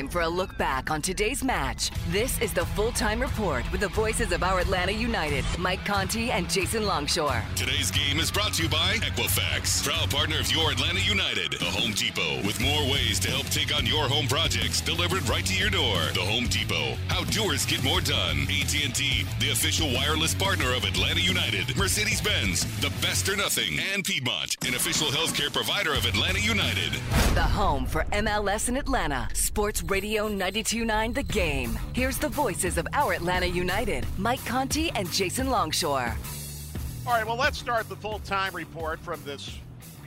time for a look back on today's match. This is the full time report with the voices of our Atlanta United, Mike Conti and Jason Longshore. Today's game is brought to you by Equifax, proud partner of your Atlanta United, the Home Depot, with more ways to help take on your home projects delivered right to your door. The Home Depot, how doers get more done. AT&T, the official wireless partner of Atlanta United. Mercedes-Benz, the best or nothing, and Piedmont, an official healthcare provider of Atlanta United. The home for MLS in Atlanta. Sports Radio 929 The Game. Here's the voices of our Atlanta United, Mike Conti and Jason Longshore. All right, well, let's start the full time report from this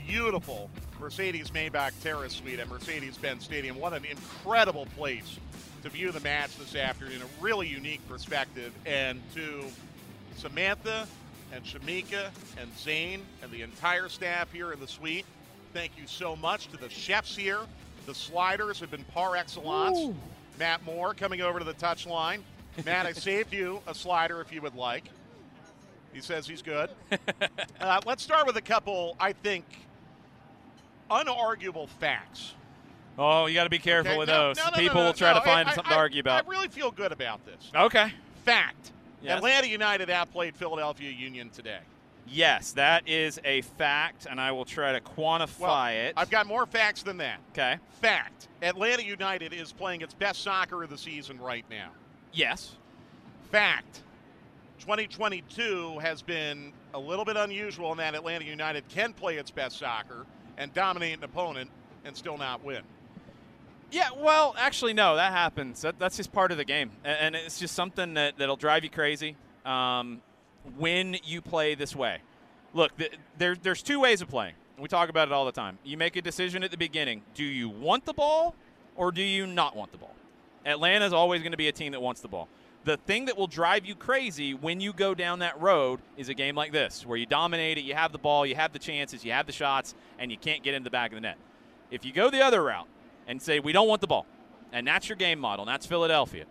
beautiful Mercedes Maybach Terrace Suite at Mercedes Benz Stadium. What an incredible place to view the match this afternoon, in a really unique perspective. And to Samantha and Shamika and Zane and the entire staff here in the suite, thank you so much to the chefs here. The sliders have been par excellence. Matt Moore coming over to the touch line. Matt, I saved you a slider if you would like. He says he's good. uh, let's start with a couple, I think, unarguable facts. Oh, you got to be careful Okay? with No, those. no, no, People will try to find I- something I- to argue about. I really feel good about this. okay. Fact. Yes. Atlanta United outplayed Philadelphia Union today. Yes, that is a fact, and I will try to quantify Well, it. I've got more facts than that. okay. Fact. Atlanta United is playing its best soccer of the season right now. Yes. Fact. 2022 has been a little bit unusual in that Atlanta United can play its best soccer and dominate an opponent and still not win. Yeah, well, actually, no, that happens. That, that's just part of the game, and it's just something that, that'll drive you crazy um, when you play this way. Look, th- there, there's two ways of playing. We talk about it all the time. You make a decision at the beginning. Do you want the ball or do you not want the ball? Atlanta's always going to be a team that wants the ball. The thing that will drive you crazy when you go down that road is a game like this, where you dominate it, you have the ball, you have the chances, you have the shots, and you can't get in the back of the net. If you go the other route and say, we don't want the ball, and that's your game model, and that's Philadelphia,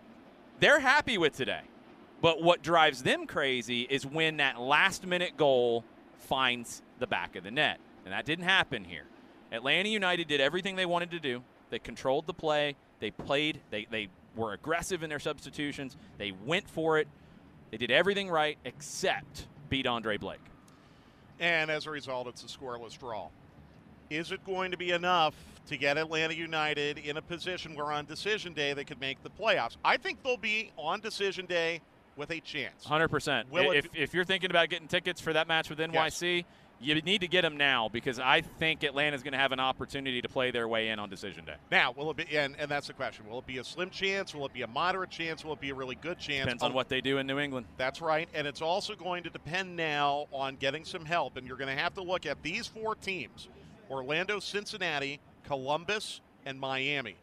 they're happy with today. But what drives them crazy is when that last minute goal finds the back of the net. And that didn't happen here. Atlanta United did everything they wanted to do. They controlled the play. They played. They, they were aggressive in their substitutions. They went for it. They did everything right except beat Andre Blake. And as a result, it's a scoreless draw. Is it going to be enough to get Atlanta United in a position where on decision day they could make the playoffs? I think they'll be on decision day with a chance. 100%. Will it if, if you're thinking about getting tickets for that match with NYC, you need to get them now because I think Atlanta's going to have an opportunity to play their way in on decision day. Now, will it be? And, and that's the question. Will it be a slim chance? Will it be a moderate chance? Will it be a really good chance? Depends on um, what they do in New England. That's right. And it's also going to depend now on getting some help. And you're going to have to look at these four teams Orlando, Cincinnati, Columbus, and Miami.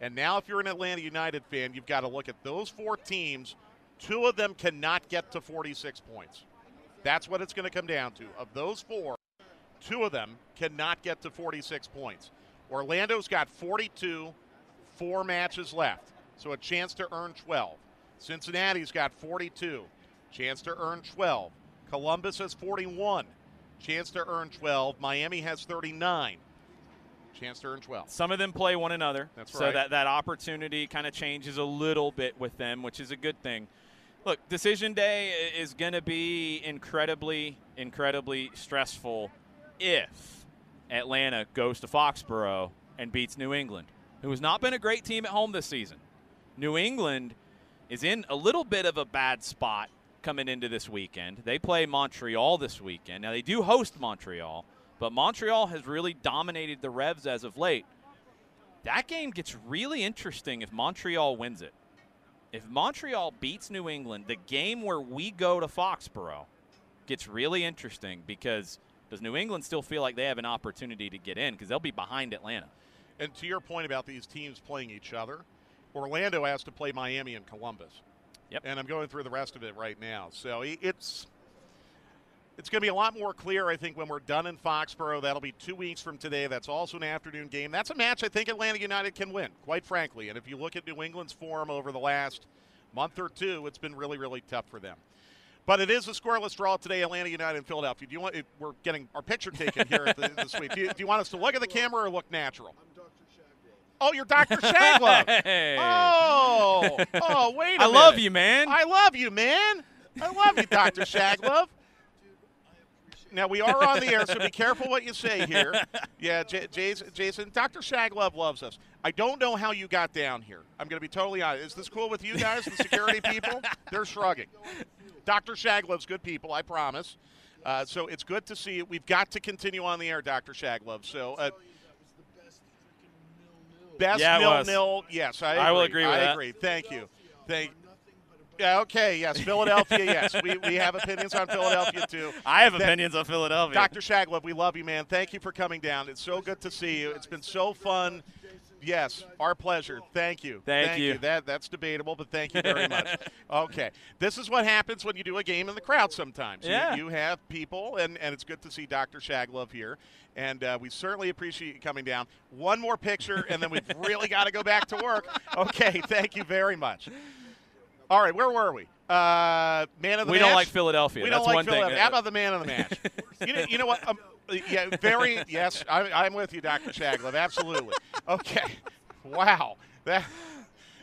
And now, if you're an Atlanta United fan, you've got to look at those four teams. Two of them cannot get to 46 points. That's what it's going to come down to. Of those four, two of them cannot get to 46 points. Orlando's got 42, four matches left, so a chance to earn 12. Cincinnati's got 42, chance to earn 12. Columbus has 41, chance to earn 12. Miami has 39, chance to earn 12. Some of them play one another. That's so that, that opportunity kind of changes a little bit with them, which is a good thing. Look, decision day is going to be incredibly, incredibly stressful if Atlanta goes to Foxborough and beats New England, who has not been a great team at home this season. New England is in a little bit of a bad spot coming into this weekend. They play Montreal this weekend. Now, they do host Montreal, but Montreal has really dominated the Revs as of late. That game gets really interesting if Montreal wins it. If Montreal beats New England, the game where we go to Foxborough gets really interesting because does New England still feel like they have an opportunity to get in because they'll be behind Atlanta? And to your point about these teams playing each other, Orlando has to play Miami and Columbus. Yep. And I'm going through the rest of it right now. So it's it's going to be a lot more clear, I think, when we're done in Foxborough. That'll be two weeks from today. That's also an afternoon game. That's a match I think Atlanta United can win, quite frankly. And if you look at New England's form over the last month or two, it's been really, really tough for them. But it is a scoreless draw today, Atlanta United and Philadelphia. Do you want? Eh, we're getting our picture taken here at the, this week. Do you, do you want us to look at the camera or look natural? Oh, you're Dr. Shaglove. Hey. Oh, oh, wait a I love you, man. I love you, man. I love you, Dr. Shaglove. Now we are on the air, so be careful what you say here. Yeah, J- Jason, Jason, Dr. Shaglove loves us. I don't know how you got down here. I'm going to be totally honest. Is this cool with you guys, the security people? They're shrugging. Dr. Shaglove's good people, I promise. Uh, so it's good to see you. We've got to continue on the air, Dr. Shaglove. So. Uh, Best Yeah, it nil was. nil. Yes, I agree. I will agree with I that. agree. Thank you. Thank. Yeah, okay. Yes, Philadelphia. yes, we, we have opinions on Philadelphia too. I have That- opinions on Philadelphia. Dr. Shaglove, we love you, man. Thank you for coming down. It's so good to see you. It's been so fun. Yes, our pleasure. Thank you. Thank you. That that's debatable, but thank you very much. okay, this is what happens when you do a game in the crowd. Sometimes You- Yeah. you, have people, and and it's good to see Dr. Shaglove here, and uh, we certainly appreciate you coming down. One more picture, and then we've really got to go back to work. Okay, thank you very much. All right, where were we? Uh, man of the we match. We don't like Philadelphia. We That's don't like one Philadelphia. thing. How about the man of the match? you, know, you know what? Um, yeah, very. Yes, I, I'm with you, Dr. Shaglove. Absolutely. Okay. Wow. That.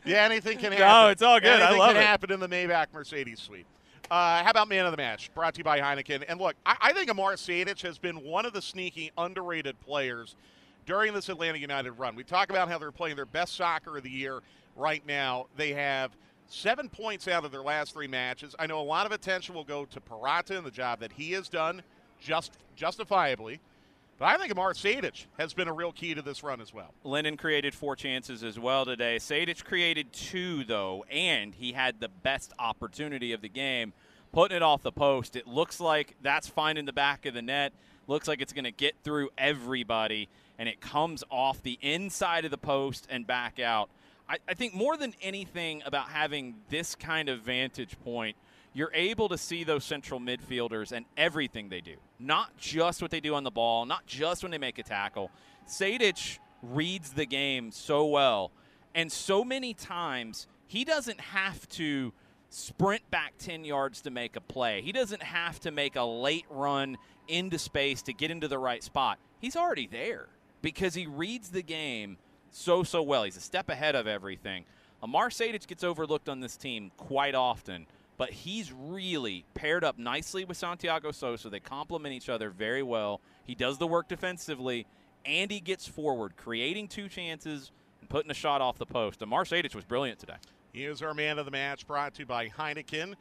Yeah, anything can happen. No, it's all good. I Anything love can it. happen in the Maybach Mercedes suite. Uh, how about man of the match? Brought to you by Heineken. And look, I, I think Amar Sejdic has been one of the sneaky, underrated players during this Atlanta United run. We talk about how they're playing their best soccer of the year right now. They have seven points out of their last three matches. I know a lot of attention will go to Purata and the job that he has done, just justifiably. But I think Amar Sejdic has been a real key to this run as well. Lennon created four chances as well today. Sejdic created two, though, and he had the best opportunity of the game, putting it off the post. It looks like that's finding the back of the net. Looks like it's going to get through everybody, and it comes off the inside of the post and back out. I, I think more than anything about having this kind of vantage point, you're able to see those central midfielders and everything they do. Not just what they do on the ball, not just when they make a tackle. Sejdic reads the game so well, and so many times he doesn't have to sprint back 10 yards to make a play. He doesn't have to make a late run into space to get into the right spot. He's already there because he reads the game so, so well. He's a step ahead of everything. Amar Sejdic gets overlooked on this team quite often, but he's really paired up nicely with Santiago Sosa. They complement each other very well. He does the work defensively, and he gets forward, creating two chances and putting a shot off the post. Amar Sejdic was brilliant today. He is our man of the match, brought to you by Heineken.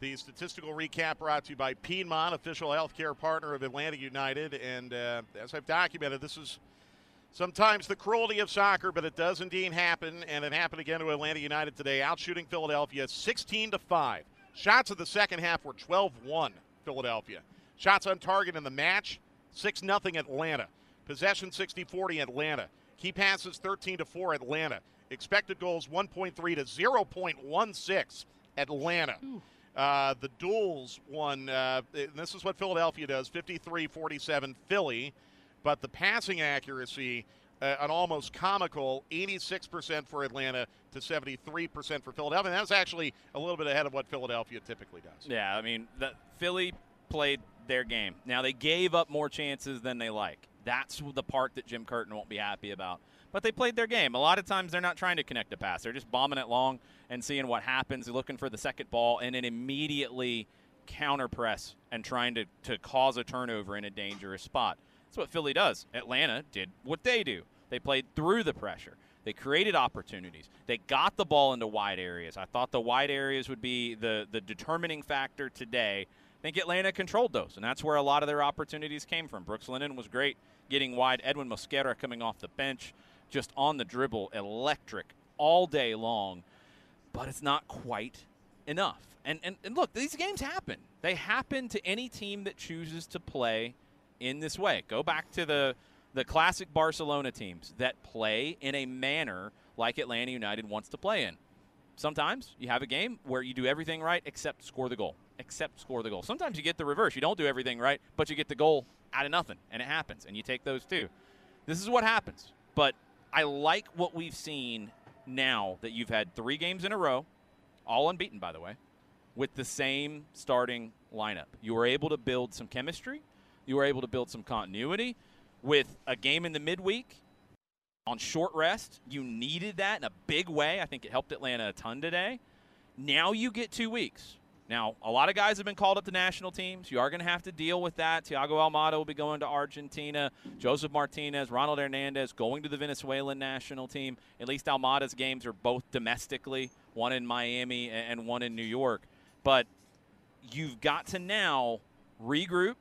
The statistical recap brought to you by Piedmont, official healthcare partner of Atlanta United. And uh, as I've documented, this is sometimes the cruelty of soccer, but it does indeed happen. And it happened again to Atlanta United today, outshooting Philadelphia 16 to 5. Shots of the second half were 12 1 Philadelphia. Shots on target in the match 6 0 Atlanta. Possession 60 40 Atlanta. Key passes 13 to 4 Atlanta. Expected goals 1.3 to 0.16 Atlanta. Uh, the duels won. Uh, this is what Philadelphia does 53 47 Philly. But the passing accuracy, uh, an almost comical 86% for Atlanta to 73% for Philadelphia. And that actually a little bit ahead of what Philadelphia typically does. Yeah, I mean, the, Philly played their game. Now, they gave up more chances than they like. That's the part that Jim Curtin won't be happy about. but they played their game. A lot of times they're not trying to connect a pass; they're just bombing it long and seeing what happens. Looking for the second ball and then immediately counter press and trying to, to cause a turnover in a dangerous spot. That's what Philly does. Atlanta did what they do. They played through the pressure. They created opportunities. They got the ball into wide areas. I thought the wide areas would be the, the determining factor today. I think Atlanta controlled those, and that's where a lot of their opportunities came from. Brooks Lennon was great getting wide. Edwin Mosquera coming off the bench, just on the dribble, electric all day long, but it's not quite enough. And, and, and look, these games happen. They happen to any team that chooses to play in this way. Go back to the the classic Barcelona teams that play in a manner like Atlanta United wants to play in. Sometimes you have a game where you do everything right except score the goal. Except score the goal. Sometimes you get the reverse. You don't do everything right, but you get the goal out of nothing, and it happens, and you take those too. This is what happens. But I like what we've seen now that you've had three games in a row, all unbeaten, by the way, with the same starting lineup. You were able to build some chemistry. You were able to build some continuity with a game in the midweek on short rest. You needed that in a big way. I think it helped Atlanta a ton today. Now you get two weeks. Now, a lot of guys have been called up to national teams. You are going to have to deal with that. Thiago Almada will be going to Argentina. Josef Martinez, Ronald Hernandez going to the Venezuelan national team. At least Almada's games are both domestically, one in Miami and one in New York. But you've got to now regroup.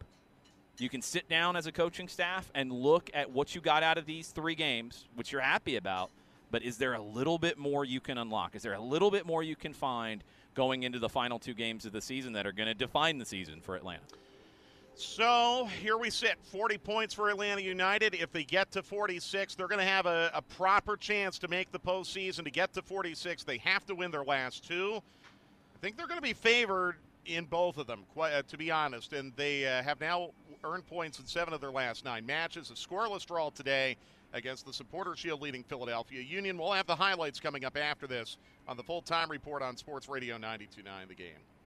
You can sit down as a coaching staff and look at what you got out of these three games, which you're happy about. But is there a little bit more you can unlock? Is there a little bit more you can find going into the final two games of the season that are going to define the season for Atlanta? So here we sit 40 points for Atlanta United. If they get to 46, they're going to have a, a, proper chance to make the postseason. To get to 46, they have to win their last two. I think they're going to be favored in both of them, quite, uh, to be honest. And they uh, have now earned points in seven of their last nine matches. A scoreless draw today against the Supporter Shield leading Philadelphia Union. We'll have the highlights coming up after this on the full time report on Sports Radio 929 The Game.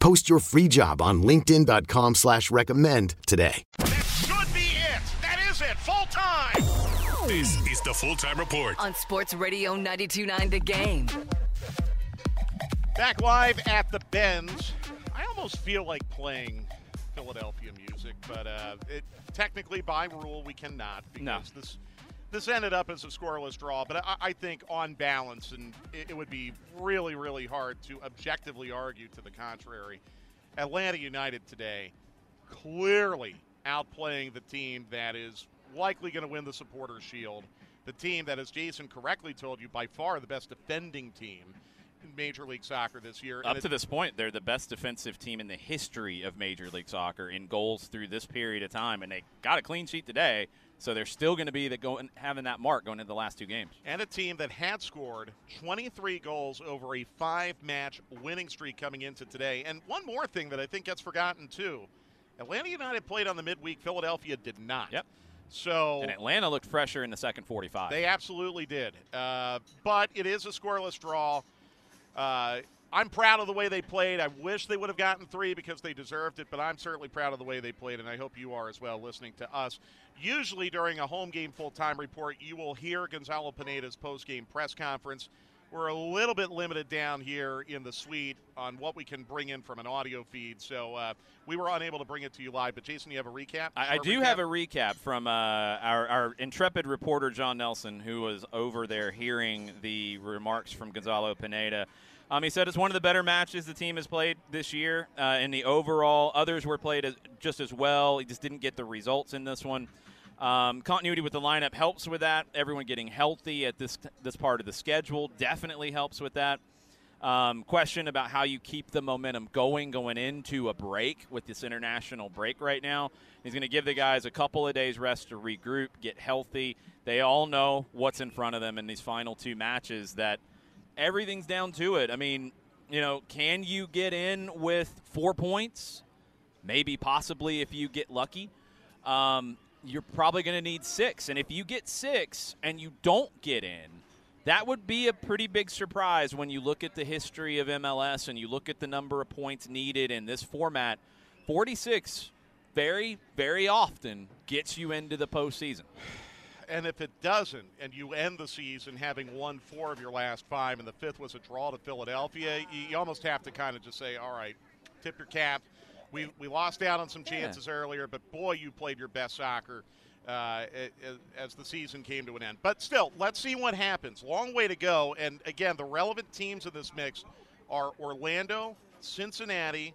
Post your free job on LinkedIn.com slash recommend today. That should be it. That is it. Full time. This is the full time report on Sports Radio 929 The Game. Back live at the Benz. I almost feel like playing Philadelphia music, but uh, it, technically by rule we cannot because no. this this ended up as a scoreless draw. But I, I think on balance, and it, it, would be really really hard to objectively argue to the contrary. Atlanta United today clearly outplaying the team that is likely going to win the Supporters Shield, the team that, as Jason correctly told you, by far the best defending team in Major League Soccer this year. Up to this point, they're the best defensive team in the history of Major League Soccer in goals through this period of time, and they got a clean sheet today. So they're still going to be the going, having that mark going into the last two games. And a team that had scored 23 goals over a five-match winning streak coming into today. And one more thing that I think gets forgotten too: Atlanta United played on the midweek. Philadelphia did not. Yep. So and Atlanta looked fresher in the second 45. They absolutely did. Uh, but it is a scoreless draw. Uh, I'm proud of the way they played. I wish they would have gotten three because they deserved it, but I'm certainly proud of the way they played, and I hope you are as well listening to us. Usually during a home game full time report, you will hear Gonzalo Pineda's post game press conference. We're a little bit limited down here in the suite on what we can bring in from an audio feed, so uh, we were unable to bring it to you live. But Jason, you have a recap? I, I do recap? have a recap from uh, our, our intrepid reporter John Nelson, who was over there hearing the remarks from Gonzalo Pineda. Um, he said it's one of the better matches the team has played this year. Uh, in the overall, others were played as, just as well. He just didn't get the results in this one. Um, continuity with the lineup helps with that. Everyone getting healthy at this this part of the schedule definitely helps with that. Um, question about how you keep the momentum going going into a break with this international break right now. He's going to give the guys a couple of days rest to regroup, get healthy. They all know what's in front of them in these final two matches. That everything's down to it. I mean, you know, can you get in with four points? Maybe, possibly, if you get lucky. Um, you're probably going to need six. And if you get six and you don't get in, that would be a pretty big surprise when you look at the history of MLS and you look at the number of points needed in this format. 46 very, very often gets you into the postseason. And if it doesn't, and you end the season having won four of your last five, and the fifth was a draw to Philadelphia, you almost have to kind of just say, all right, tip your cap we, we lost out on some chances yeah. earlier, but boy, you played your best soccer uh, as the season came to an end. But still, let's see what happens. Long way to go. And again, the relevant teams in this mix are Orlando, Cincinnati,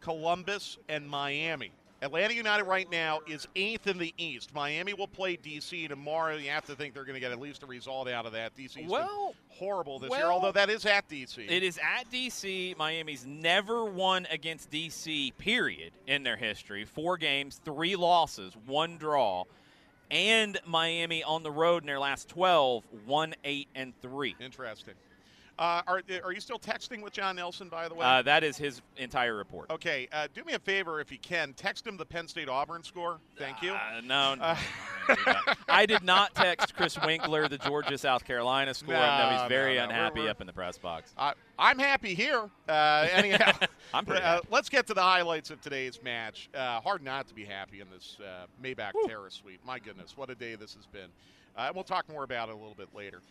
Columbus, and Miami. Atlanta United right now is eighth in the East. Miami will play DC tomorrow. You have to think they're going to get at least a result out of that. DC's well, horrible this well, year, although that is at DC. It is at DC. Miami's never won against DC, period, in their history. Four games, three losses, one draw. And Miami on the road in their last 12, 1 8 and 3. Interesting. Uh, are, are you still texting with John Nelson, by the way? Uh, that is his entire report. Okay. Uh, do me a favor if you can. Text him the Penn State Auburn score. Thank you. Uh, no, no. I did not text Chris Winkler the Georgia South Carolina score. No, no he's very no, unhappy we're, we're, up in the press box. I'm happy here. Uh, anyhow, I'm pretty uh, let's get to the highlights of today's match. hard not to be happy in this Maybach Woo. Terrace suite. My goodness, what a day this has been. and we'll talk more about it a little bit later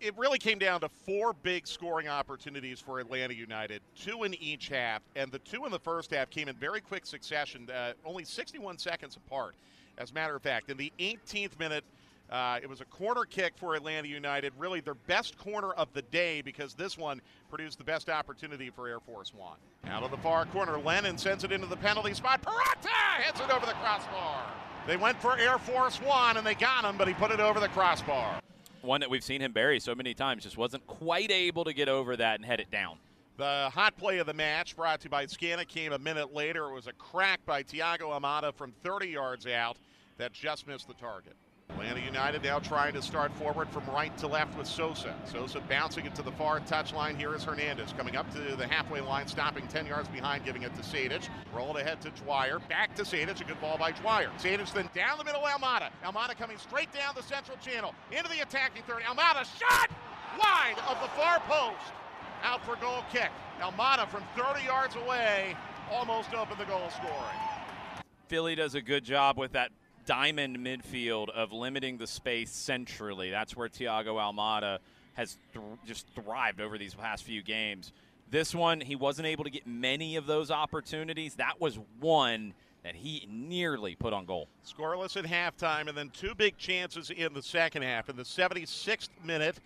it, really came down to four big scoring opportunities for Atlanta United, two in each half, and the two in the first half came in very quick succession, uh, only 61 seconds apart. As a matter of fact, in the 18th minute, uh, it was a corner kick for Atlanta United, really their best corner of the day because this one produced the best opportunity for Air Force One. Out of the far corner, Lennon sends it into the penalty spot. Purata hits it over the crossbar. They went for Air Force One and they got him, but he put it over the crossbar one that we've seen him bury so many times, just wasn't quite able to get over that and head it down. The hot play of the match, brought to you by Scana, came a minute later. It was a crack by Thiago Almada from 30 yards out that just missed the target. Atlanta United now trying to start forward from right to left with Sosa. Sosa bouncing it to the far touchline. Here is Hernandez coming up to the halfway line, stopping 10 yards behind, giving it to Sejdic. Rolled ahead to Dwyer. Back to Sejdic. A good ball by Dwyer. Sejdic then down the middle, Almada. Almada coming straight down the central channel into the attacking third. Almada shot wide of the far post. Out for goal kick. Almada from 30 yards away almost opened the goal scoring. Philly does a good job with that diamond midfield of limiting the space centrally. That's where Thiago Almada has th- just thrived over these past few games. This one, he wasn't able to get many of those opportunities. That was one that he nearly put on goal. Scoreless at halftime, and then two big chances in the second half. In the 76th minute,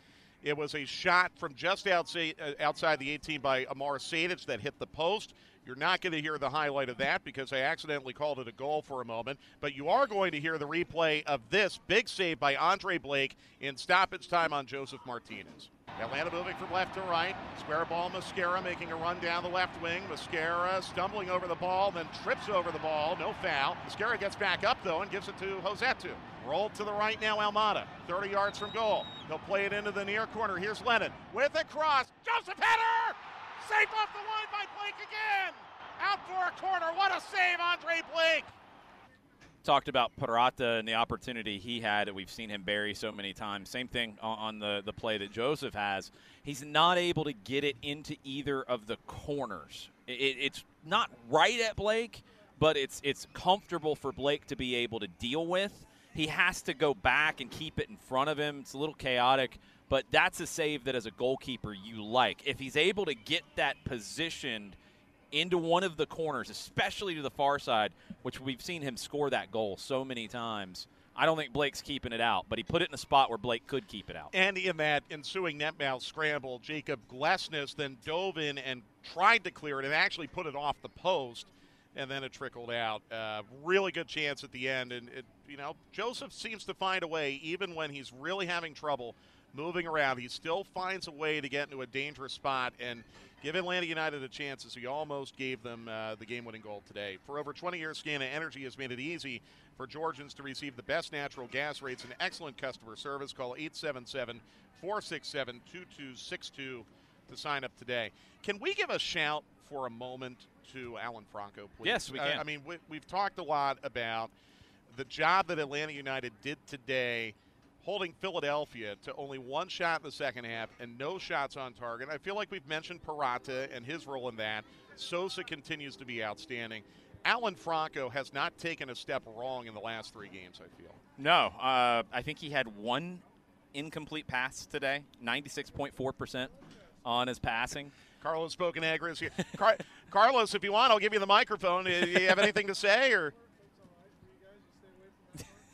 It was a shot from just outside, uh, outside the 18 by Amar Sejdic that hit the post. You're not going to hear the highlight of that because I accidentally called it a goal for a moment. But you are going to hear the replay of this big save by Andre Blake in stoppage time on Josef Martinez. Atlanta moving from left to right. Square ball, Mosquera making a run down the left wing. Mosquera stumbling over the ball, then trips over the ball. No foul. Mosquera gets back up, though, and gives it to Rossetto. Rolled to the right now, Almada. 30 yards from goal. He'll play it into the near corner. Here's Lennon with a cross. Josef header! Safe off the line by Blake again! Out for a corner. What a save, Andre Blake! talked about Purata and the opportunity he had we've seen him bury so many times. Same thing on, the, the play that Josef has. He's not able to get it into either of the corners. It, it's not right at Blake, but it's it's comfortable for Blake to be able to deal with. He has to go back and keep it in front of him. It's a little chaotic, but that's a save that as a goalkeeper you like. If he's able to get that positioned – into one of the corners, especially to the far side, which we've seen him score that goal so many times. I don't think Blake's keeping it out, but he put it in a spot where Blake could keep it out. And in that ensuing net mouth scramble, Jakob Glesnes then dove in and tried to clear it and actually put it off the post, and then it trickled out. Uh, really good chance at the end, and it, you know Josef seems to find a way, even when he's really having trouble moving around. He still finds a way to get into a dangerous spot and give Atlanta United a chance as he almost gave them uh, the game winning goal today. For over 20 years, Scana Energy has made it easy for Georgians to receive the best natural gas rates and excellent customer service. Call 877 467 2262 to sign up today. Can we give a shout for a moment to Alan Franco, please? Yes, we can. I, I mean, we, we've talked a lot about the job that Atlanta United did today holding Philadelphia to only one shot in the second half and no shots on target. I feel like we've mentioned Purata and his role in that. Sosa continues to be outstanding. Alan Franco has not taken a step wrong in the last three games, I feel. No, uh, I think he had one incomplete pass today, 96.4% on his passing. Carlos Bocanegra is here. Car- Carlos, if you want, I'll give you the microphone. Do you have anything to say, or –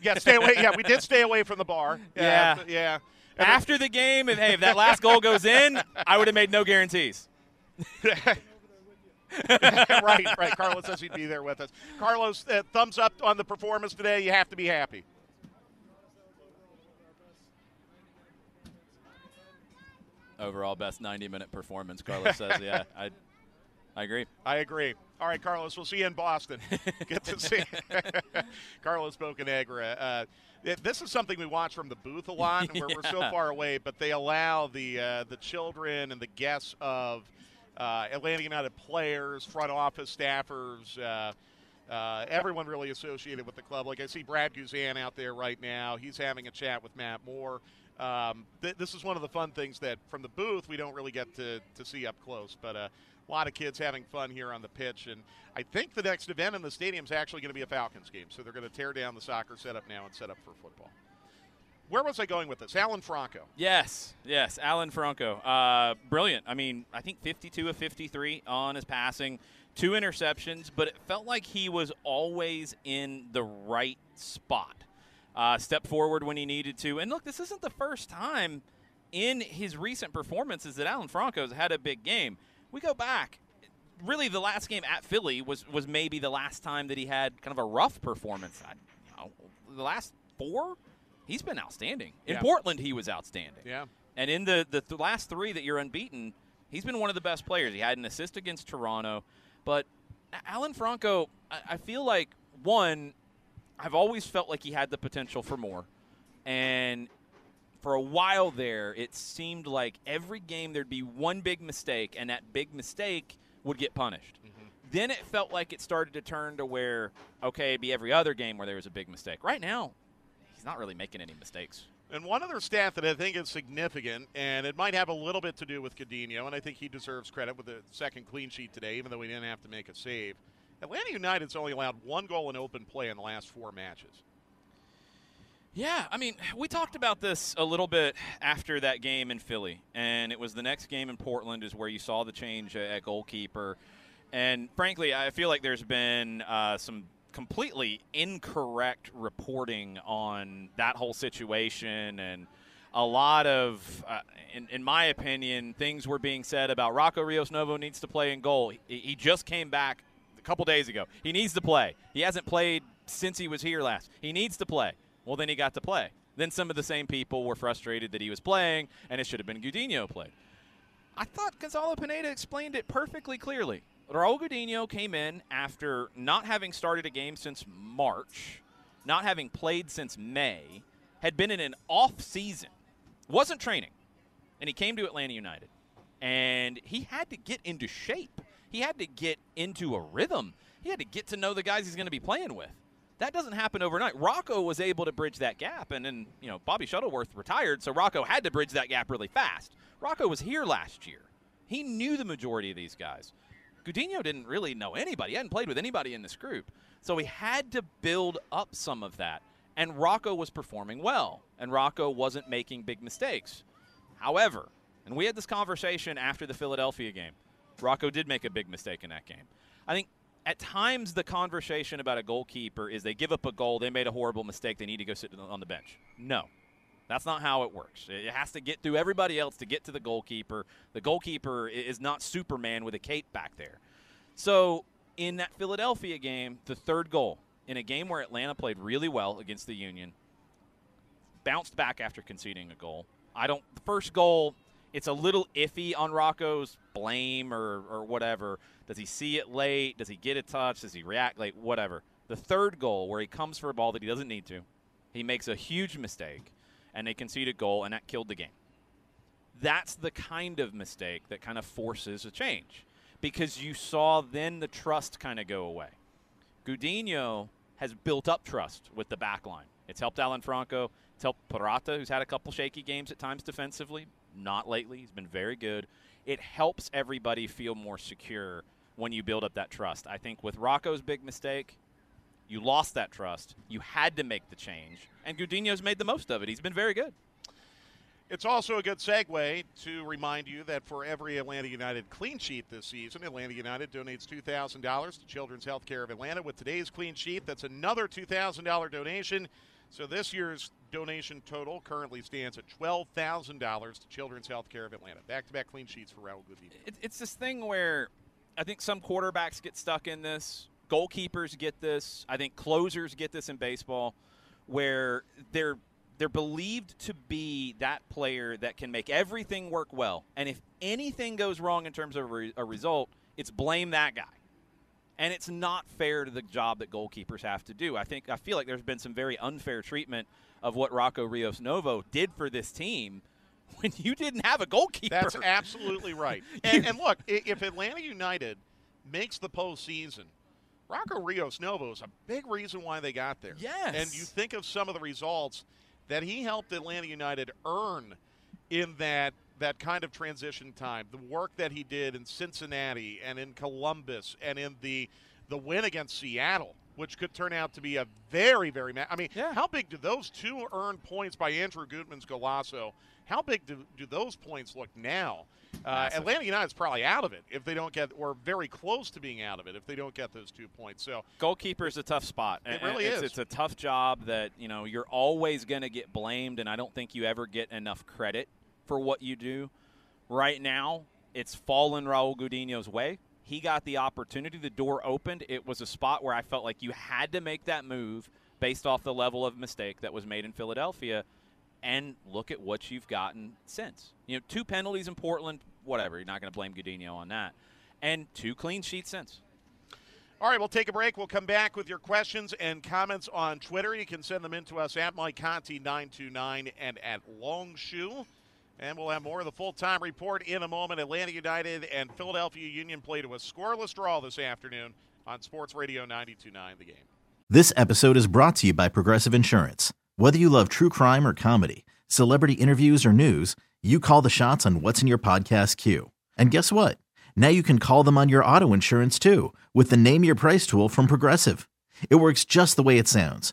yeah, stay away. Yeah, we did stay away from the bar. Yeah, yeah. yeah. After the game, if hey, if that last goal goes in, I would have made no guarantees. right, right. Carlos says he'd be there with us. Carlos, uh, thumbs up on the performance today. You have to be happy. Overall, best 90-minute performance. Carlos says, "Yeah, I, I agree. I agree." All right, Carlos, we'll see you in Boston. Get to see Carlos Bocanegra. Uh, this is something we watch from the booth a lot, where yeah. we're so far away, but they allow the uh, the children and the guests of uh, Atlanta United players, front office staffers, uh, uh, everyone really associated with the club. Like I see Brad Guzan out there right now. He's having a chat with Matt Moore. Um, th- this is one of the fun things that from the booth we don't really get to, to see up close. But uh, a lot of kids having fun here on the pitch. And I think the next event in the stadium is actually going to be a Falcons game. So they're going to tear down the soccer setup now and set up for football. Where was I going with this? Alan Franco. Yes, yes, Alan Franco. Uh, brilliant. I mean, I think 52 of 53 on his passing, two interceptions, but it felt like he was always in the right spot. Uh, step forward when he needed to. And look, this isn't the first time in his recent performances that Alan Franco's had a big game we go back. Really, the last game at Philly was was maybe the last time that he had kind of a rough performance. I, you know, the last four, he's been outstanding. In yeah. Portland, he was outstanding. Yeah. And in the, the, the last three that you're unbeaten, he's been one of the best players. He had an assist against Toronto, but Alan Franco, I, I feel like one, I've always felt like he had the potential for more, and for a while there, it seemed like every game there'd be one big mistake, and that big mistake would get punished. Mm-hmm. Then it felt like it started to turn to where, okay, it'd be every other game where there was a big mistake. Right now, he's not really making any mistakes. And one other stat that I think is significant, and it might have a little bit to do with Gudinho, and I think he deserves credit with the second clean sheet today, even though he didn't have to make a save. Atlanta United's only allowed one goal in open play in the last four matches. Yeah, I mean, we talked about this a little bit after that game in Philly, and it was the next game in Portland is where you saw the change at goalkeeper. And frankly, I feel like there's been uh, some completely incorrect reporting on that whole situation. And a lot of, uh, in, in my opinion, things were being said about Rocco Rios Novo needs to play in goal. He, he just came back a couple days ago. He needs to play. He hasn't played since he was here last. He needs to play. Well, then he got to play. Then some of the same people were frustrated that he was playing, and it should have been Gudinho played. I thought Gonzalo Pineda explained it perfectly clearly. Raul Gudinho came in after not having started a game since March, not having played since May, had been in an off season, wasn't training, and he came to Atlanta United. And he had to get into shape. He had to get into a rhythm. He had to get to know the guys he's going to be playing with. That doesn't happen overnight. Rocco was able to bridge that gap, and then you know Bobby Shuttleworth retired, so Rocco had to bridge that gap really fast. Rocco was here last year. He knew the majority of these guys. Gudinho didn't really know anybody. He hadn't played with anybody in this group. So he had to build up some of that. And Rocco was performing well, and Rocco wasn't making big mistakes. However, and we had this conversation after the Philadelphia game, Rocco did make a big mistake in that game. I think at times the conversation about a goalkeeper is they give up a goal, they made a horrible mistake, they need to go sit on the bench. No. That's not how it works. It has to get through everybody else to get to the goalkeeper. The goalkeeper is not Superman with a cape back there. So, in that Philadelphia game, the third goal, in a game where Atlanta played really well against the Union, bounced back after conceding a goal. I don't, the first goal, it's a little iffy on Rocco's blame or, or whatever. Does he see it late? Does he get a touch? Does he react late? Whatever. The third goal, where he comes for a ball that he doesn't need to, he makes a huge mistake and they concede a goal, and that killed the game. That's the kind of mistake that kind of forces a change because you saw then the trust kind of go away. Gudinho has built up trust with the back line. It's helped Alan Franco. It's helped Purata, who's had a couple shaky games at times defensively. Not lately. He's been very good. It helps everybody feel more secure when you build up that trust. I think with Rocco's big mistake, you lost that trust. You had to make the change. And Gudinho's made the most of it. He's been very good. It's also a good segue to remind you that for every Atlanta United clean sheet this season, Atlanta United donates $2,000 to Children's Healthcare of Atlanta. With today's clean sheet, that's another $2,000 donation. So this year's donation total currently stands at $12,000 to Children's Healthcare of Atlanta. Back to back clean sheets for Raul Gudinho. It's this thing where I think some quarterbacks get stuck in this goalkeepers get this. I think closers get this in baseball, where they're they're believed to be that player that can make everything work well. And if anything goes wrong in terms of a result, it's blame that guy. And it's not fair to the job that goalkeepers have to do. I think I feel like there's been some very unfair treatment of what Rocco Rios Novo did for this team when you didn't have a goalkeeper. That's absolutely right. and, and look, if Atlanta United makes the postseason – Rocco Rios Novo is a big reason why they got there. Yes. And you think of some of the results that he helped Atlanta United earn in that that kind of transition time. The work that he did in Cincinnati and in Columbus and in the the win against Seattle, which could turn out to be a very, very. Ma- I mean, yeah. how big do those two earned points by Andrew Gutman's golazo? How big do, do those points look now? Uh, Atlanta United's probably out of it if they don't get, or very close to being out of it if they don't get those two points. So goalkeeper is a tough spot. It really it's, is. It's a tough job that you know you're always going to get blamed, and I don't think you ever get enough credit for what you do. Right now, it's fallen Raul Gudino's way. He got the opportunity. The door opened. It was a spot where I felt like you had to make that move based off the level of mistake that was made in Philadelphia and look at what you've gotten since. You know, two penalties in Portland, whatever. You're not going to blame Gudinho on that. And two clean sheets since. All right, we'll take a break. We'll come back with your questions and comments on Twitter. You can send them in to us at Mike Conti929 and at Longshoe. And we'll have more of the full time report in a moment. Atlanta United and Philadelphia Union played to a scoreless draw this afternoon on Sports Radio 929 The Game. This episode is brought to you by Progressive Insurance. Whether you love true crime or comedy, celebrity interviews or news, you call the shots on what's in your podcast queue. And guess what? Now you can call them on your auto insurance too with the Name Your Price tool from Progressive. It works just the way it sounds.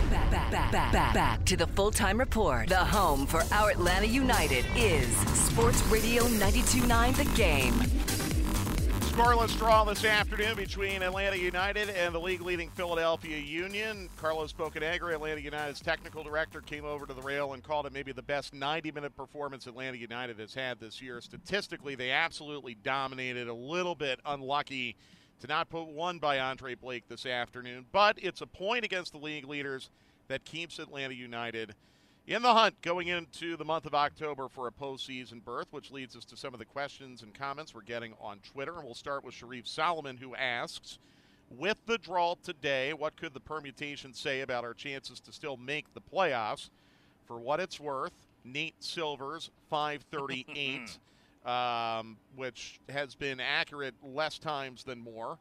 Back, back, back, back to the full time report. The home for our Atlanta United is Sports Radio 929 The Game. Scoreless draw this afternoon between Atlanta United and the league-leading Philadelphia Union. Carlos Bocanegra, Atlanta United's technical director, came over to the rail and called it maybe the best 90-minute performance Atlanta United has had this year. Statistically, they absolutely dominated. A little bit unlucky to not put one by Andre Blake this afternoon, but it's a point against the league leaders that keeps Atlanta United in the hunt going into the month of October for a postseason berth, which leads us to some of the questions and comments we're getting on Twitter. And we'll start with Sharif Solomon, who asks, with the draw today, what could the permutation say about our chances to still make the playoffs? For what it's worth, Nate Silver's 538, um, which has been accurate less times than more.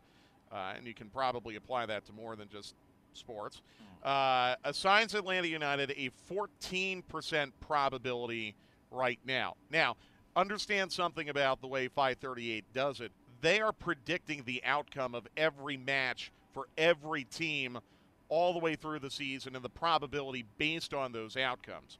Uh, and you can probably apply that to more than just sports, uh, assigns Atlanta United a 14% probability right now. Now, understand something about the way 538 does it. They are predicting the outcome of every match for every team all the way through the season and the probability based on those outcomes.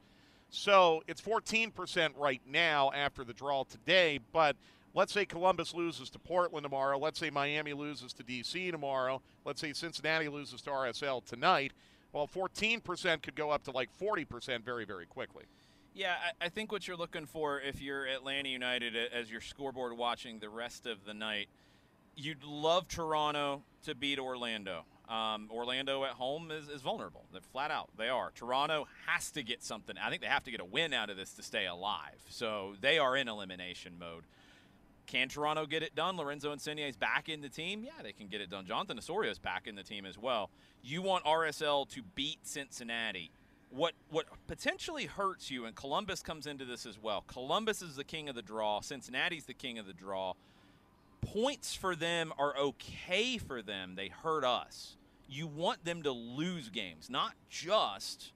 So it's 14% right now after the draw today, but let's say Columbus loses to Portland tomorrow. Let's say Miami loses to D.C. tomorrow. Let's say Cincinnati loses to RSL tonight. Well, 14% could go up to like 40% very, very quickly. Yeah, I, I think what you're looking for if you're Atlanta United as your scoreboard watching the rest of the night, you'd love Toronto to beat Orlando. Um, Orlando at home is, is vulnerable. They're flat out. They are. Toronto has to get something. I think they have to get a win out of this to stay alive. So they are in elimination mode. Can Toronto get it done? Lorenzo Insigne is back in the team. Yeah, they can get it done. Jonathan Osorio is back in the team as well. You want RSL to beat Cincinnati. What what potentially hurts you, and Columbus comes into this as well. Columbus is the king of the draw. Cincinnati's the king of the draw. Points for them are okay for them. They hurt us. You want them to lose games, not just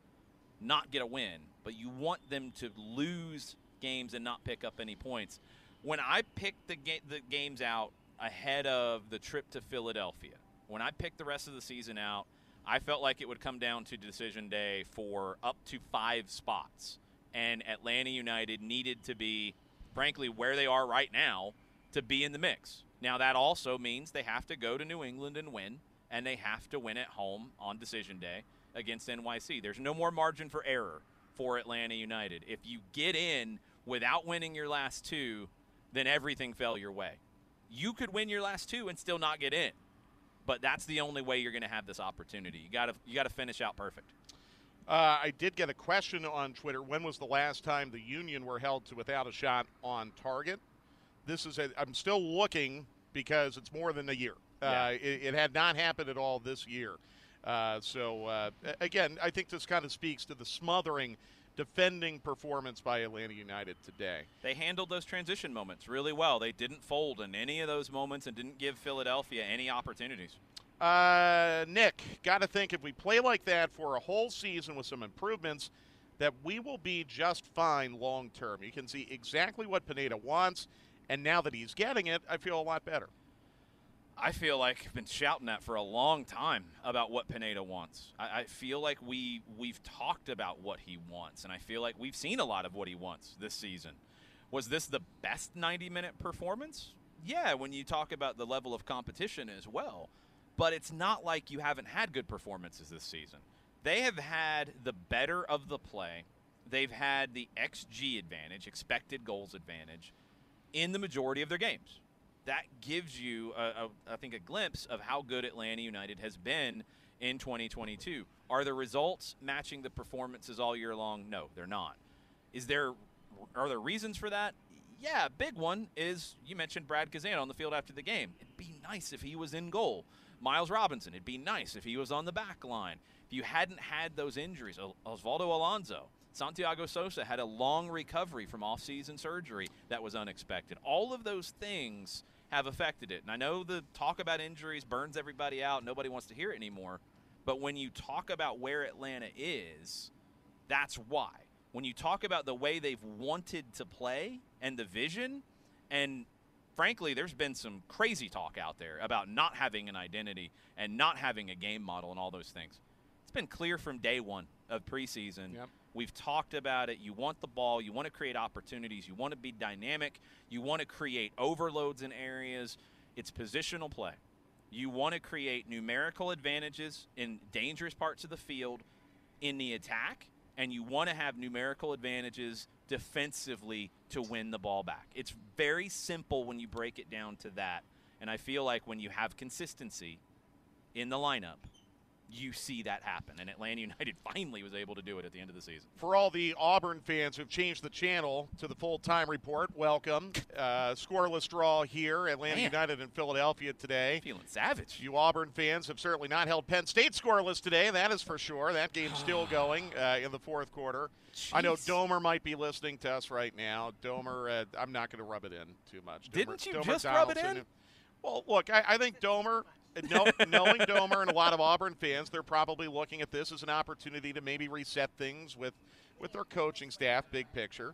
not get a win, but you want them to lose games and not pick up any points when I picked the, ga- the games out ahead of the trip to Philadelphia, when I picked the rest of the season out, I felt like it would come down to decision day for up to five spots. And Atlanta United needed to be, frankly, where they are right now to be in the mix. Now, that also means they have to go to New England and win, and they have to win at home on decision day against NYC. There's no more margin for error for Atlanta United. If you get in without winning your last two, then everything fell your way. You could win your last two and still not get in. But that's the only way you're going to have this opportunity. You got to you got to finish out perfect. Uh, I did get a question on Twitter. When was the last time the Union were held to without a shot on target? This is a, I'm still looking because it's more than a year. Uh, yeah. Uh, it, it, had not happened at all this year. Uh, so uh, again, I think this kind of speaks to the smothering defending performance by Atlanta United today. They handled those transition moments really well. They didn't fold in any of those moments and didn't give Philadelphia any opportunities. Uh, Nick, got to think if we play like that for a whole season with some improvements, that we will be just fine long term. You can see exactly what Pineda wants, and now that he's getting it, I feel a lot better. I feel like I've been shouting that for a long time about what Pineda wants. I, I, feel like we we've talked about what he wants, and I feel like we've seen a lot of what he wants this season. Was this the best 90 minute performance? Yeah, when you talk about the level of competition as well. But it's not like you haven't had good performances this season. They have had the better of the play. They've had the XG advantage, expected goals advantage, in the majority of their games that gives you, a, a, I think, a glimpse of how good Atlanta United has been in 2022. Are the results matching the performances all year long? No, they're not. Is there are there reasons for that? Yeah, big one is you mentioned Brad Guzan on the field after the game. It'd be nice if he was in goal. Miles Robinson, it'd be nice if he was on the back line. If you hadn't had those injuries, Osvaldo Alonso, Santiago Sosa had a long recovery from off-season surgery that was unexpected. All of those things – have affected it. And I know the talk about injuries burns everybody out. Nobody wants to hear it anymore. But when you talk about where Atlanta is, that's why. When you talk about the way they've wanted to play and the vision, and frankly, there's been some crazy talk out there about not having an identity and not having a game model and all those things. It's been clear from day one of preseason. Yep. We've talked about it. You want the ball, you want to create opportunities, you want to be dynamic, you want to create overloads in areas. It's positional play. You want to create numerical advantages in dangerous parts of the field in the attack, and you want to have numerical advantages defensively to win the ball back. It's very simple when you break it down to that. And I feel like when you have consistency in the lineup, you see that happen. And Atlanta United finally was able to do it at the end of the season. For all the Auburn fans who've changed the channel to the full time report, welcome. Uh, scoreless draw here. Atlanta Man. United in Philadelphia today. Feeling savage. You Auburn fans have certainly not held Penn State scoreless today, that is for sure. That game's still going uh, in the fourth quarter. I know Domer might be listening to us right now. Domer, uh, I'm not going to rub it in too much. Didn't you Domer just rub it in? Well, look, I, I think Domer, know, knowing Domer and a lot of Auburn fans, they're probably looking at this as an opportunity to maybe reset things with, with their coaching staff, big picture.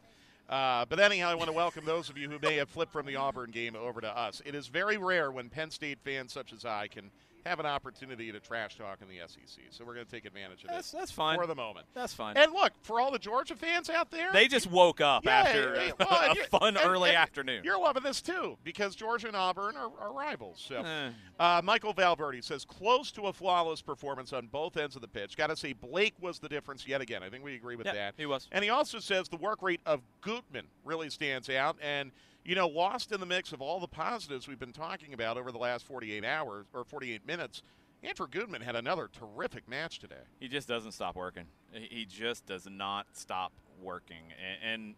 Uh, but anyhow, I want to welcome those of you who may have flipped from the Auburn game over to us. It is very rare when Penn State fans such as I can have an opportunity to trash talk in the SEC. So we're going to take advantage of That's, it that's fine. for the moment. That's fine. And look, for all the Georgia fans out there, they just woke up Yeah, after well, a fun and- early and afternoon. You're loving this too because Georgia and Auburn are, are rivals. So, Eh. uh, Michael Valverde says close to a flawless performance on both ends of the pitch. Got to say Blake was the difference yet again. I think we agree with Yeah, that. he was. And he also says the work rate of Gutman really stands out and. You know, lost in the mix of all the positives we've been talking about over the last 48 hours or 48 minutes, Andrew Gutman had another terrific match today. He just doesn't stop working. He just does not stop working. And, and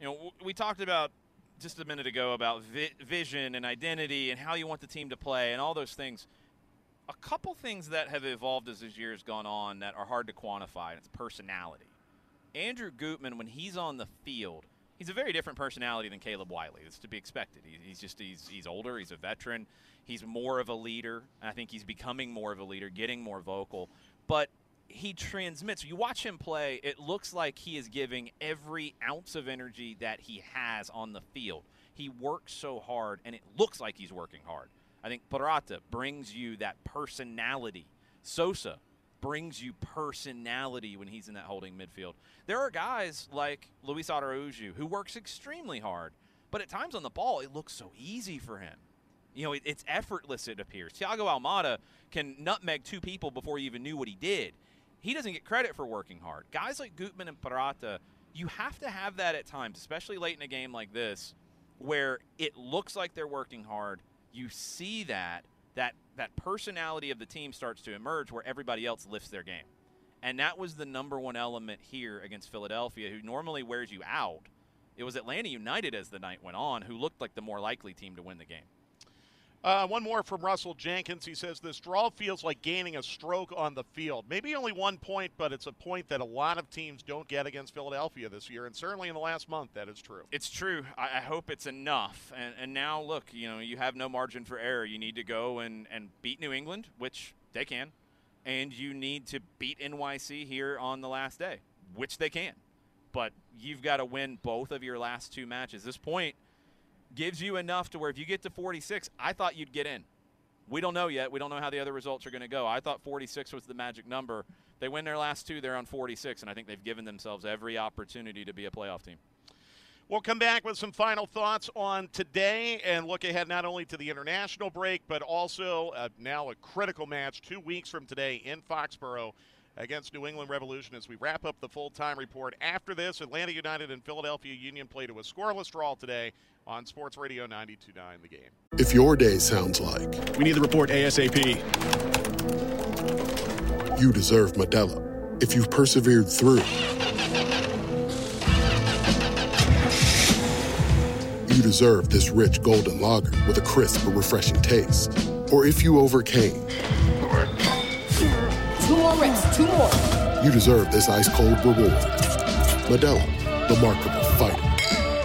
you know, we talked about just a minute ago about vi- vision and identity and how you want the team to play and all those things. A couple things that have evolved as this year has gone on that are hard to quantify, and it's personality. Andrew Gutman, when he's on the field, he's a very different personality than Caleb Wiley. It's to be expected. He, he's just he's he's older. He's a veteran. He's more of a leader. I think he's becoming more of a leader, getting more vocal. But he transmits. You watch him play. It looks like he is giving every ounce of energy that he has on the field. He works so hard, and it looks like he's working hard. I think Purata brings you that personality. Sosa brings you personality when he's in that holding midfield. There are guys like Luis Araujo who works extremely hard, but at times on the ball it looks so easy for him. You know, it, it's effortless. It appears. Thiago Almada can nutmeg two people before he even knew what he did. He doesn't get credit for working hard. Guys like Gutman and Purata, you have to have that at times, especially late in a game like this, where it looks like they're working hard. You see that that that personality of the team starts to emerge, where everybody else lifts their game, and that was the number one element here against Philadelphia, who normally wears you out. It was Atlanta United as the night went on, who looked like the more likely team to win the game. Uh, one more from Russell Jenkins. He says this draw feels like gaining a stroke on the field. Maybe only one point, but it's a point that a lot of teams don't get against Philadelphia this year, and certainly in the last month that is true. It's true. I, I hope it's enough. And, and now, look, you know, you have no margin for error. You need to go and, and beat New England, which they can, and you need to beat NYC here on the last day, which they can. But you've got to win both of your last two matches. This point – gives you enough to where if you get to 46, I thought you'd get in. We don't know yet. We don't know how the other results are going to go. I thought 46 was the magic number. They win their last two, they're on 46, and I think they've given themselves every opportunity to be a playoff team. We'll come back with some final thoughts on today and look ahead not only to the international break, but also uh, now a critical match two weeks from today in Foxborough against New England Revolution as we wrap up the full time report. After this, Atlanta United and Philadelphia Union played to a scoreless draw today on Sports Radio 92.9 The Game. If your day sounds like we need the report ASAP, you deserve Modelo. If you've persevered through, you deserve this rich golden lager with a crisp but refreshing taste. Or if you overcame. Two more reps, two more. You deserve this ice cold reward. Modelo, the mark of a fighter.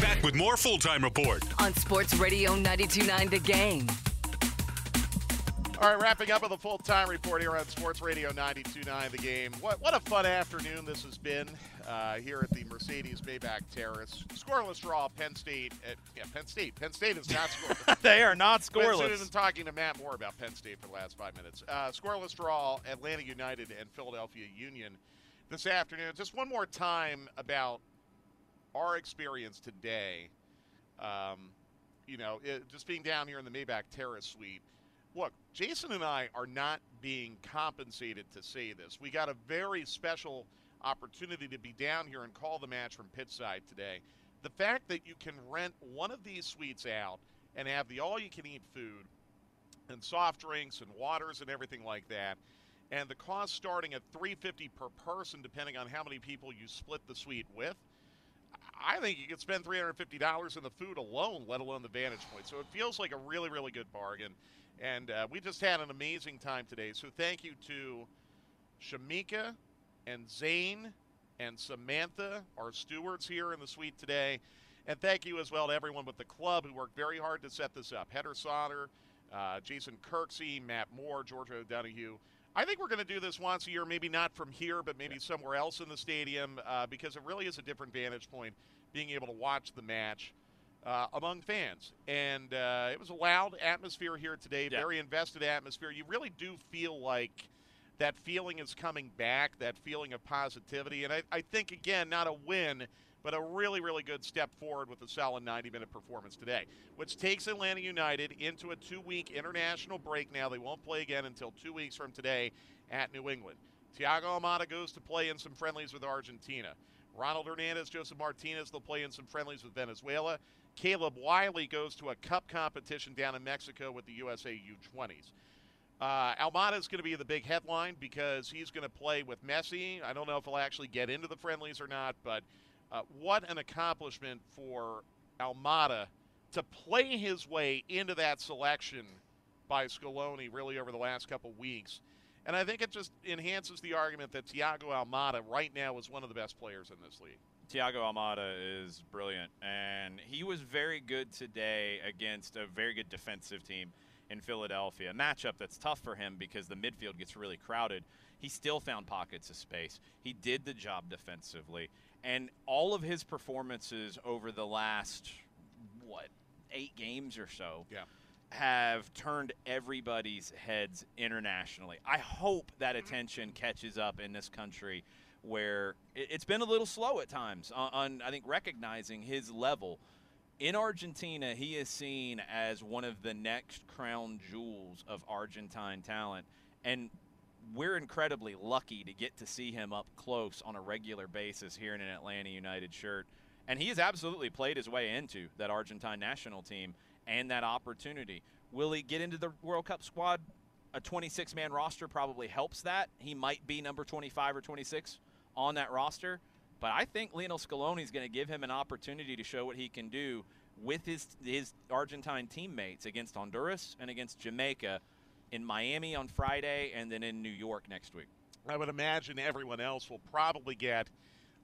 Back with more full time report on Sports Radio 929 The Game. All right, wrapping up with a full time report here on Sports Radio 92.9 The Game. What, what a fun afternoon this has been uh, here at the Mercedes Maybach Terrace. Scoreless draw, Penn State. At, yeah, Penn State. Penn State is not scoreless. they are not scoreless. I've been talking to Matt Moore about Penn State for the last five minutes. Uh, scoreless draw, Atlanta United and Philadelphia Union this afternoon. Just one more time about our experience today. Um, you know, it, just being down here in the Maybach Terrace suite look, Jason and I are not being compensated to say this. We got a very special opportunity to be down here and call the match from pitchside today. The fact that you can rent one of these suites out and have the all you can eat food and soft drinks and waters and everything like that and the cost starting at 350 per person depending on how many people you split the suite with I think you could spend $350 in the food alone, let alone the Vantage Point. So it feels like a really, really good bargain. And uh, we just had an amazing time today. So thank you to Shamika and Zane and Samantha, our stewards here in the suite today. And thank you as well to everyone with the club who worked very hard to set this up. Heather Sauter, uh, Jason Kirksey, Matt Moore, Georgia O'Donoghue. I think we're going to do this once a year, maybe not from here, but maybe somewhere else in the stadium, uh, because it really is a different vantage point being able to watch the match uh, among fans. And uh, it was a loud atmosphere here today, yeah. very invested atmosphere. You really do feel like that feeling is coming back, that feeling of positivity. And I, I think, again, not a win, but a really, really good step forward with a solid 90 minute performance today, which takes Atlanta United into a two week international break now. They won't play again until two weeks from today at New England. Thiago Almada goes to play in some friendlies with Argentina. Ronald Hernandez, Josef Martinez, they'll play in some friendlies with Venezuela. Caleb Wiley goes to a cup competition down in Mexico with the USA U20s. Uh, Almada is going to be the big headline because he's going to play with Messi. I don't know if he'll actually get into the friendlies or not, but uh, what an accomplishment for Almada to play his way into that selection by Scaloni really over the last couple weeks. And I think it just enhances the argument that Thiago Almada right now is one of the best players in this league. Thiago Almada is brilliant, and he was very good today against a very good defensive team in Philadelphia. A matchup that's tough for him because the midfield gets really crowded. He still found pockets of space. He did the job defensively, and all of his performances over the last what eight games or so. Yeah have turned everybody's heads internationally. I hope that mm-hmm. attention catches up in this country where it, it's been a little slow at times on, on, I think, recognizing his level. In Argentina, he is seen as one of the next crown jewels of Argentine talent. And we're incredibly lucky to get to see him up close on a regular basis here in an Atlanta United shirt. And he has absolutely played his way into that Argentine national team and that opportunity. Will he get into the World Cup squad? A 26 man roster probably helps that. He might be number 25 or 26 on that roster. But I think Lionel Scaloni is going to give him an opportunity to show what he can do with his, his Argentine teammates against Honduras and against Jamaica in Miami on Friday and then in New York next week. I would imagine everyone else will probably get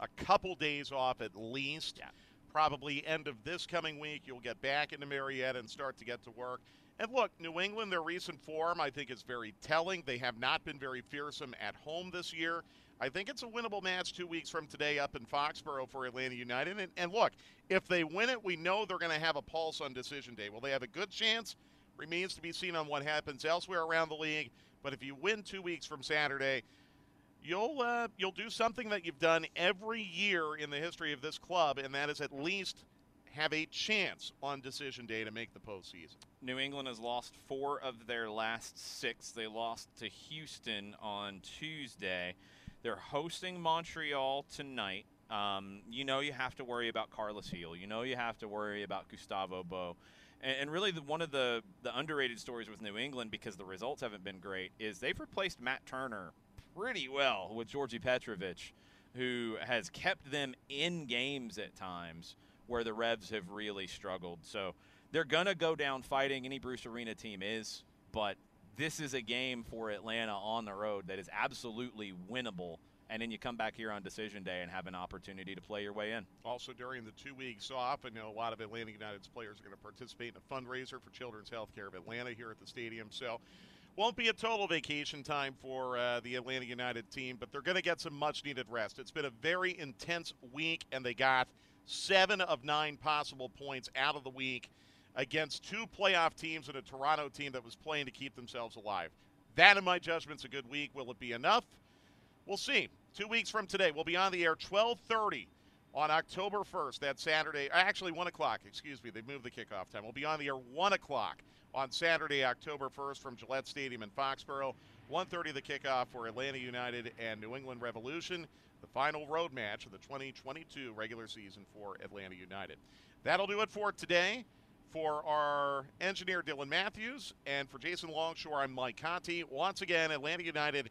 a couple days off at least. Yeah. Probably end of this coming week, you'll get back into Marietta and start to get to work. And look, New England, their recent form, I think, is very telling. They have not been very fearsome at home this year. I think it's a winnable match two weeks from today up in Foxborough for Atlanta United. And, and look, if they win it, we know they're going to have a pulse on decision day. Will they have a good chance? Remains to be seen on what happens elsewhere around the league. But if you win two weeks from Saturday, you'll uh, you'll do something that you've done every year in the history of this club, and that is at least have a chance on decision day to make the postseason. New England has lost four of their last six. They lost to Houston on Tuesday. They're hosting Montreal tonight. Um, you know you have to worry about Carlos Gil. You know you have to worry about Gustavo Bou. And, and really, the, one of the, the underrated stories with New England, because the results haven't been great, is they've replaced Matt Turner pretty well with Djordje Petrovic, who has kept them in games at times where the Revs have really struggled. So they're going to go down fighting. Any Bruce Arena team is, but this is a game for Atlanta on the road that is absolutely winnable. And then you come back here on decision day and have an opportunity to play your way in. Also, during the two weeks off, I know a lot of Atlanta United's players are going to participate in a fundraiser for Children's Healthcare of Atlanta here at the stadium. So, won't be a total vacation time for uh, the Atlanta United team, but they're going to get some much needed rest. It's been a very intense week, and they got seven of nine possible points out of the week against two playoff teams and a Toronto team that was playing to keep themselves alive. That, in my judgment, is a good week. Will it be enough? We'll see. Two weeks from today, we'll be on the air 12:30 on October 1st. That Saturday, actually 1 o'clock. Excuse me, they moved the kickoff time. We'll be on the air 1 o'clock on Saturday, October 1st, from Gillette Stadium in Foxborough. 1:30 the kickoff for Atlanta United and New England Revolution, the final road match of the 2022 regular season for Atlanta United. That'll do it for today. For our engineer Dylan Matthews and for Jason Longshore, I'm Mike Conti. Once again, Atlanta United